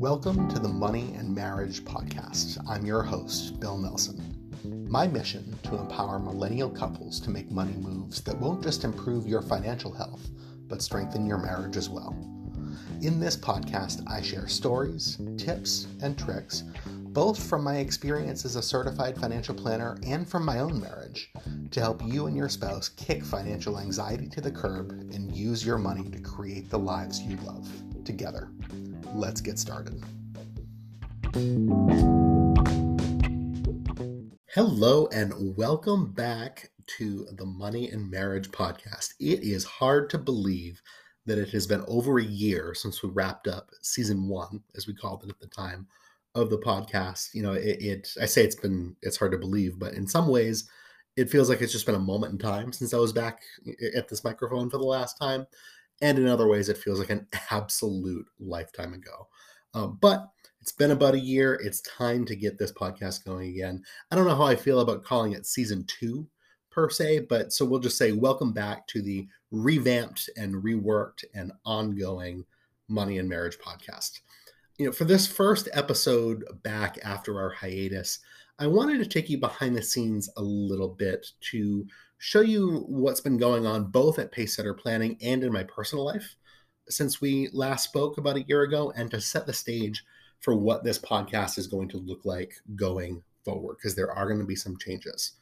Welcome to the Money and Marriage Podcast. I'm your host, Bill Nelson. My mission to empower millennial couples to make money moves that won't just improve your financial health, but strengthen your marriage as well. In this podcast, I share stories, tips, and tricks, both from my experience as a certified financial planner and from my own marriage, to help you and your spouse kick financial anxiety to the curb and use your money to create the lives you love together let's get started. Hello, and welcome back to the Money and Marriage Podcast. It is hard to believe that it has been over a year since we wrapped up season one, as we called it at the time, of the podcast. You know, it, it I say it's been it's hard to believe, but in some ways, it feels like it's just been a moment in time since I was back eh, at this microphone for the last time. And in other ways, it feels like an absolute lifetime ago. Um, but it's been about a year. It's time to get this podcast going again. I don't know how I feel about calling it season two per se, but so we'll just say welcome back to the revamped and reworked and ongoing Money and Marriage podcast. You know, for this first episode back after our hiatus, I wanted to take you behind the scenes a little bit to show you what's been going on both at Pacesetter Planning and in my personal life since we last spoke about a year ago, and to set the stage for what this podcast is going to look like going forward, because there are going to be some changes.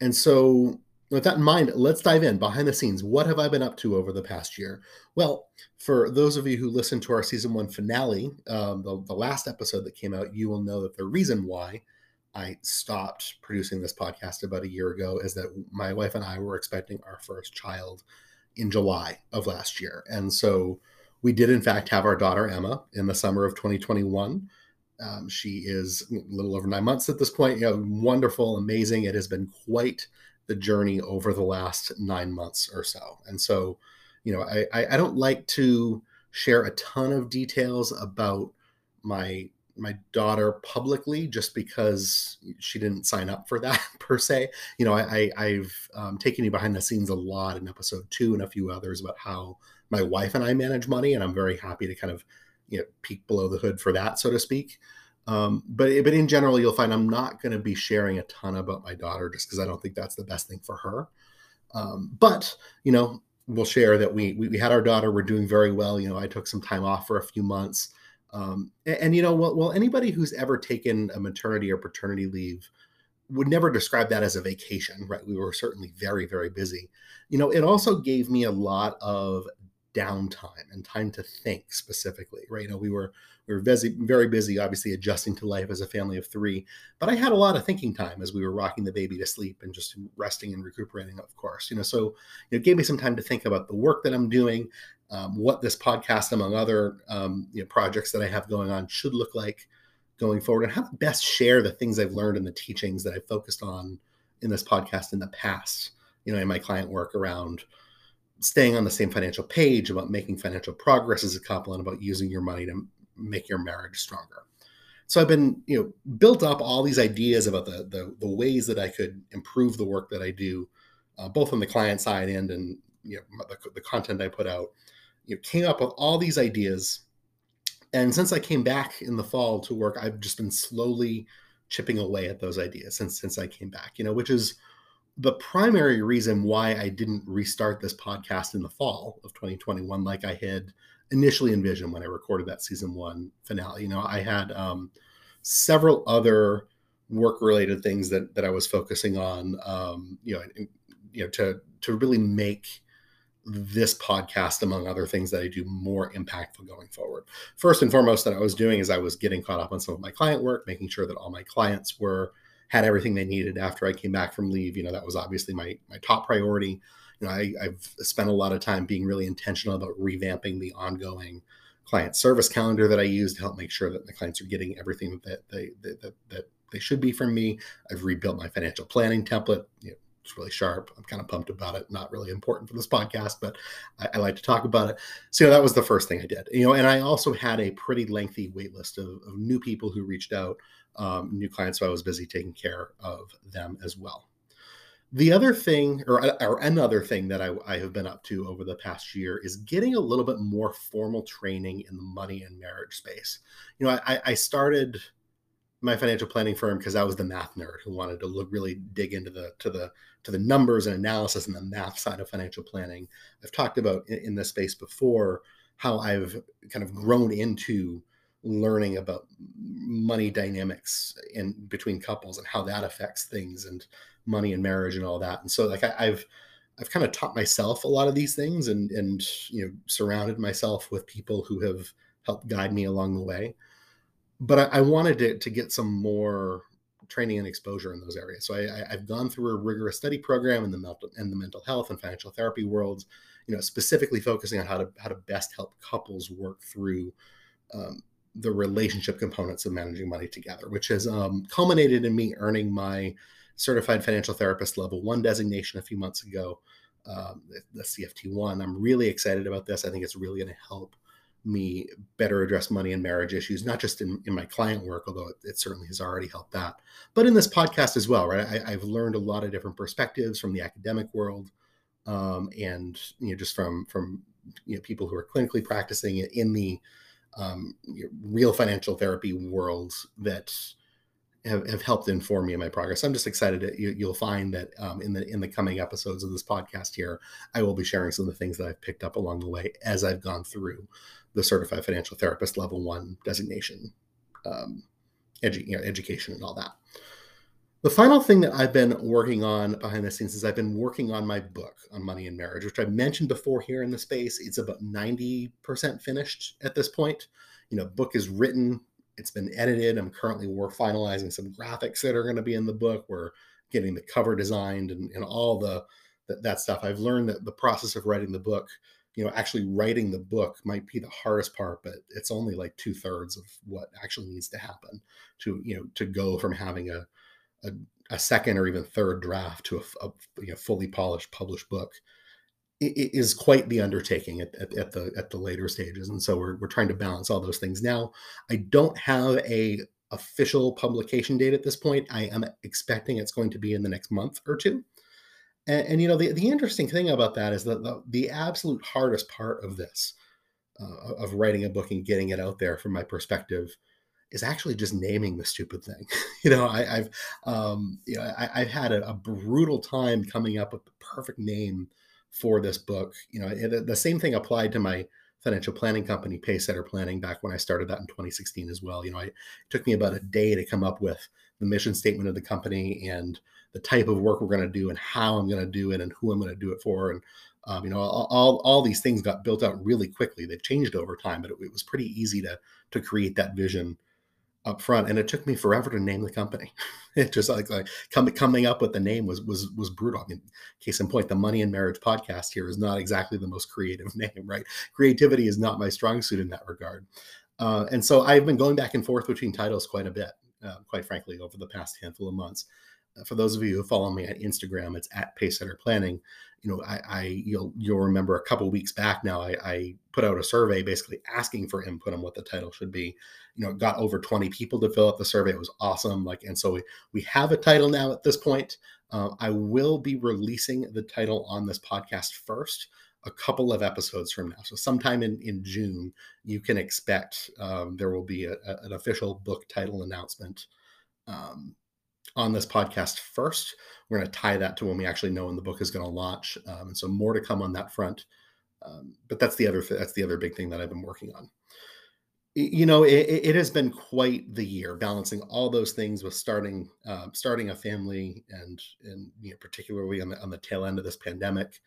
And so, with that in mind, let's dive in behind the scenes. What have I been up to over the past year? Well, for those of you who listened to our season one finale, um, the, the last episode that came out, you will know that the reason why I stopped producing this podcast about a year ago is that my wife and I were expecting our first child in July of last year. And so we did, in fact, have our daughter Emma in the summer of 2021. Um, she is a little over nine months at this point. You know, wonderful, amazing. It has been quite the journey over the last nine months or so. And so, you know, I, I don't like to share a ton of details about my my daughter publicly just because she didn't sign up for that per se. You know, I, I have um, taken you behind the scenes a lot in episode two and a few others about how my wife and I manage money, and I'm very happy to kind of you know peek below the hood for that, so to speak. Um, but but in general, you'll find I'm not going to be sharing a ton about my daughter just because I don't think that's the best thing for her. Um, but you know, we'll share that we, we we had our daughter. We're doing very well. You know, I took some time off for a few months. Um, and, and, you know, well, well, anybody who's ever taken a maternity or paternity leave would never describe that as a vacation, right? We were certainly very, very busy. You know, it also gave me a lot of downtime and time to think specifically, right? You know, we were we were busy, very busy, obviously adjusting to life as a family of three. But I had a lot of thinking time as we were rocking the baby to sleep and just resting and recuperating, of course. You know, so you know, it gave me some time to think about the work that I'm doing, um, what this podcast, among other um, you know, projects that I have going on, should look like going forward, and how to best share the things I've learned and the teachings that I've focused on in this podcast in the past. You know, in my client work around staying on the same financial page, about making financial progress as a couple, and about using your money to make your marriage stronger. So I've been, you know, built up all these ideas about the the, the ways that I could improve the work that I do, uh, both on the client side and and you know the, the content I put out you know, came up with all these ideas. And since I came back in the fall to work, I've just been slowly chipping away at those ideas since since I came back, you know, which is the primary reason why I didn't restart this podcast in the fall of 2021 like I had initially envisioned when I recorded that season one finale. You know, I had um, several other work related things that that I was focusing on, um, you know, you know, to to really make this podcast, among other things that I do, more impactful going forward. First and foremost, that I was doing is I was getting caught up on some of my client work, making sure that all my clients were had everything they needed after I came back from leave. You know, that was obviously my my top priority. You know, I, I've spent a lot of time being really intentional about revamping the ongoing client service calendar that I use to help make sure that my clients are getting everything that they that, that, that they should be from me. I've rebuilt my financial planning template. You know, it's really sharp. I'm kind of pumped about it. Not really important for this podcast, but I, I like to talk about it. So you know, that was the first thing I did. You know, and I also had a pretty lengthy wait list of, of new people who reached out, um, new clients. So I was busy taking care of them as well. The other thing, or, or another thing that I, I have been up to over the past year is getting a little bit more formal training in the money and marriage space. You know, I, I started my financial planning firm because I was the math nerd who wanted to look really dig into the to the to the numbers and analysis and the math side of financial planning. I've talked about in, in this space before how I've kind of grown into learning about money dynamics in between couples and how that affects things and money and marriage and all that. And so like I, have I've kind of taught myself a lot of these things and and you know surrounded myself with people who have helped guide me along the way. But I, I wanted to, to get some more training and exposure in those areas. So I, have gone through a rigorous study program in the mental in the mental health and financial therapy worlds, you know, specifically focusing on how to how to best help couples work through um, the relationship components of managing money together, which has um, culminated in me earning my certified financial therapist level one designation a few months ago, um, the CFT1. I'm really excited about this. I think it's really going to help me better address money and marriage issues, not just in, in my client work, although it, it, certainly has already helped that, but in this podcast as well, right? I, have learned a lot of different perspectives from the academic world um, and, you know, just from, from, you know, people who are clinically practicing it in the um, real financial therapy worlds that have, have helped inform me in my progress. I'm just excited that you, will find that um, in the in the coming episodes of this podcast here, I will be sharing some of the things that I've picked up along the way as I've gone through the certified financial therapist level one designation, um, edu- you know, education, and all that. The final thing that I've been working on behind the scenes is I've been working on my book on money and marriage, which I mentioned before here in the space. It's about 90% finished at this point. You know, book is written, it's been edited. I'm currently we're finalizing some graphics that are going to be in the book. We're getting the cover designed and, and all the that, that stuff. I've learned that the process of writing the book, you know, actually writing the book might be the hardest part, but it's only like two thirds of what actually needs to happen to, you know, to go from having a a, a second or even third draft to a, a you know, fully polished published book is quite the undertaking at, at, at, the at the later stages and so we're, we're trying to balance all those things. Now i don't have a official publication date at this point. I am expecting it's going to be in the next month or two. And, and you know the, the interesting thing about that is that the, the absolute hardest part of this uh, of writing a book and getting it out there from my perspective is actually just naming the stupid thing. you know, I, have um, you know, I, have had a, a, brutal time coming up with the perfect name for this book. You know, it, the same thing applied to my financial planning company, Pacesetter Planning, back when I started that in 2016 as well. You know, it took me about a day to come up with the mission statement of the company and the type of work we're going to do and how I'm going to do it and who I'm going to do it for and um, you know all, all, these things got built out really quickly they've changed over time but it, it was pretty easy to to create that vision up front and it took me forever to name the company. It just like like coming coming up with the name was was was brutal. I mean case in point the money and marriage podcast here is not exactly the most creative name right? Creativity is not my strong suit in that regard. Uh, and so i've been going back and forth between titles quite a bit uh, quite frankly over the past handful of months. Uh, for those of you who follow me on instagram it's at pacesetter planning you know, I, I you'll you'll remember a couple weeks back now, I, I put out a survey basically asking for input on what the title should be. You know, it got over 20 people to fill out the survey. It was awesome. Like, and so we we have a title now at this point. Uh, I will be releasing the title on this podcast first a couple of episodes from now. So sometime in, in June, you can expect um, there will be a, a, an official book title announcement um, on this podcast first. We're going to tie that to when we actually know when the book is going to launch, um, and so more to come on that front. Um, but that's the other that's the other big thing that I've been working on. You know, it, it, has been quite the year balancing all those things with starting uh, starting a family and and you know, particularly on the on the tail end of this pandemic.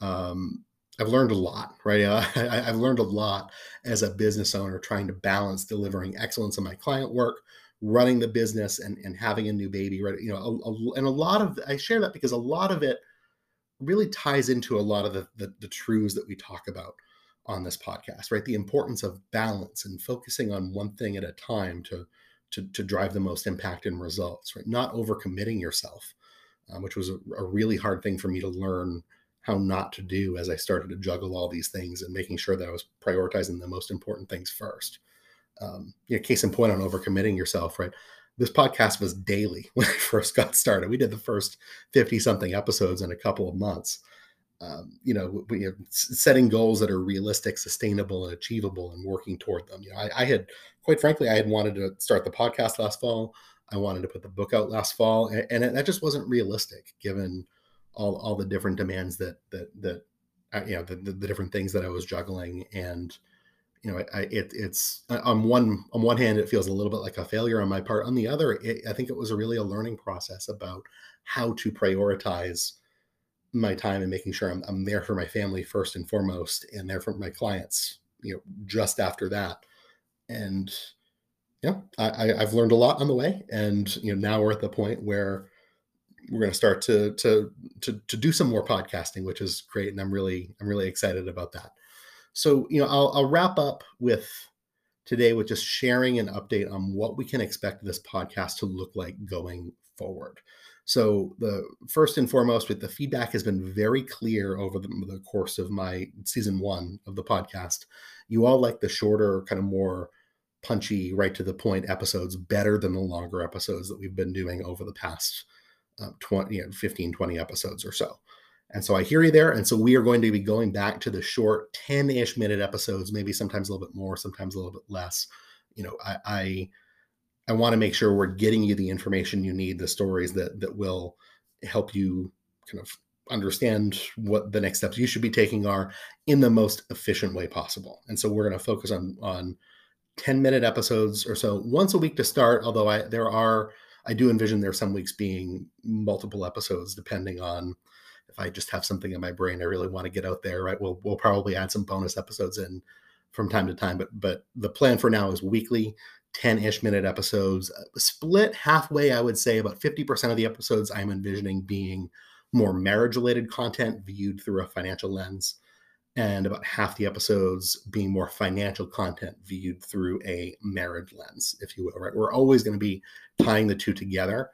Um, I've learned a lot, right? Uh, I, have learned a lot as a business owner trying to balance delivering excellence in my client work running the business and, and having a new baby right? You know a, a, and a lot of i share that because a lot of it really ties into a lot of the, the, the truths that we talk about on this podcast right? The importance of balance and focusing on one thing at a time to to, to drive the most impact and results right? Not overcommitting yourself um, which was a, a really hard thing for me to learn how not to do as i started to juggle all these things and making sure that i was prioritizing the most important things first um, you know, case in point on overcommitting yourself, right? this podcast was daily when I first got started. We did the first 50 something episodes in a couple of months. Um, you know, we, you setting goals that are realistic, sustainable, and achievable, and working toward them. You know, I, I, had, quite frankly, I had wanted to start the podcast last fall. I wanted to put the book out last fall, and, and it, that just wasn't realistic given all all the different demands that that that uh, you know the, the, the different things that I was juggling and you know, I, it, it's uh, on one on one hand, it feels a little bit like a failure on my part. On the other, it, I think it was a really a learning process about how to prioritize my time and making sure I'm, I'm there for my family first and foremost, and there for my clients, you know, just after that. And yeah, I, I've learned a lot on the way, and you know, now we're at the point where we're going to start to to to to do some more podcasting, which is great, and I'm really I'm really excited about that. So you know, I'll, I'll wrap up with today with just sharing an update on what we can expect this podcast to look like going forward. So the first and foremost, with the feedback has been very clear over the, the course of my season one of the podcast. You all like the shorter, kind of more punchy, right to the point episodes better than the longer episodes that we've been doing over the past uh, 20, you know, 15, 20 episodes or so. And so I hear you there. And so we are going to be going back to the short 10 ish minute episodes, maybe sometimes a little bit more, sometimes a little bit less. You know, I, I, I want to make sure we're getting you the information you need, the stories that, that will help you kind of understand what the next steps you should be taking are in the most efficient way possible. And so we're going to focus on, on 10 minute episodes or so once a week to start. Although I, there are, I do envision there some weeks being multiple episodes depending on I just have something in my brain I really want to get out there, right? We'll we'll probably add some bonus episodes in from time to time, but but the plan for now is weekly 10-ish minute episodes uh, split halfway i would say about 50% of the episodes i'm envisioning being more marriage related content viewed through a financial lens and about half the episodes being more financial content viewed through a marriage lens if you will right we're always going to be tying the two together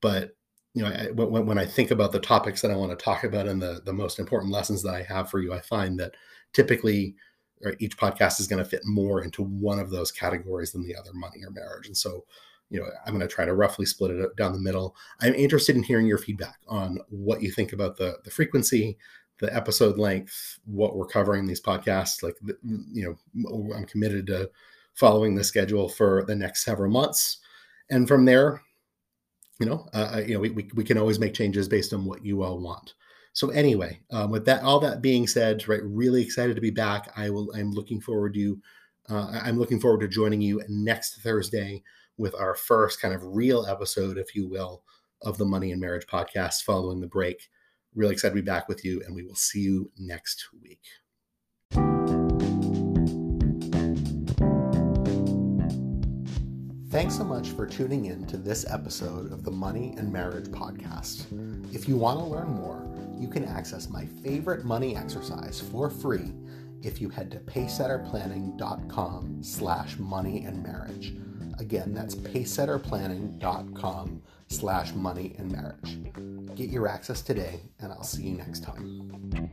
but you know, I, when, when I think about the topics that I want to talk about and the the most important lessons that I have for you, I find that typically uh, each podcast is going to fit more into one of those categories than the other, money or marriage. And so, you know, I'm going to try to roughly split it down the middle. I'm interested in hearing your feedback on what you think about the the frequency, the episode length, what we're covering these podcasts. Like, you know, I'm committed to following the schedule for the next several months, and from there, you know, uh, uh, you know, we, we, we can always make changes based on what you all want. So anyway, um, with that, all that being said, right, really excited to be back. I will. I'm looking forward to. Uh, I'm looking forward to joining you next Thursday with our first kind of real episode, if you will, of the Money and Marriage podcast following the break. Really excited to be back with you, and we will see you next week. Thanks so much for tuning in to this episode of the Money and Marriage Podcast. If you want to learn more, you can access my favorite money exercise for free if you head to pacesetterplanning.com slash money and marriage. Again, that's pacesetterplanning.com slash money and marriage. Get your access today, and I'll see you next time.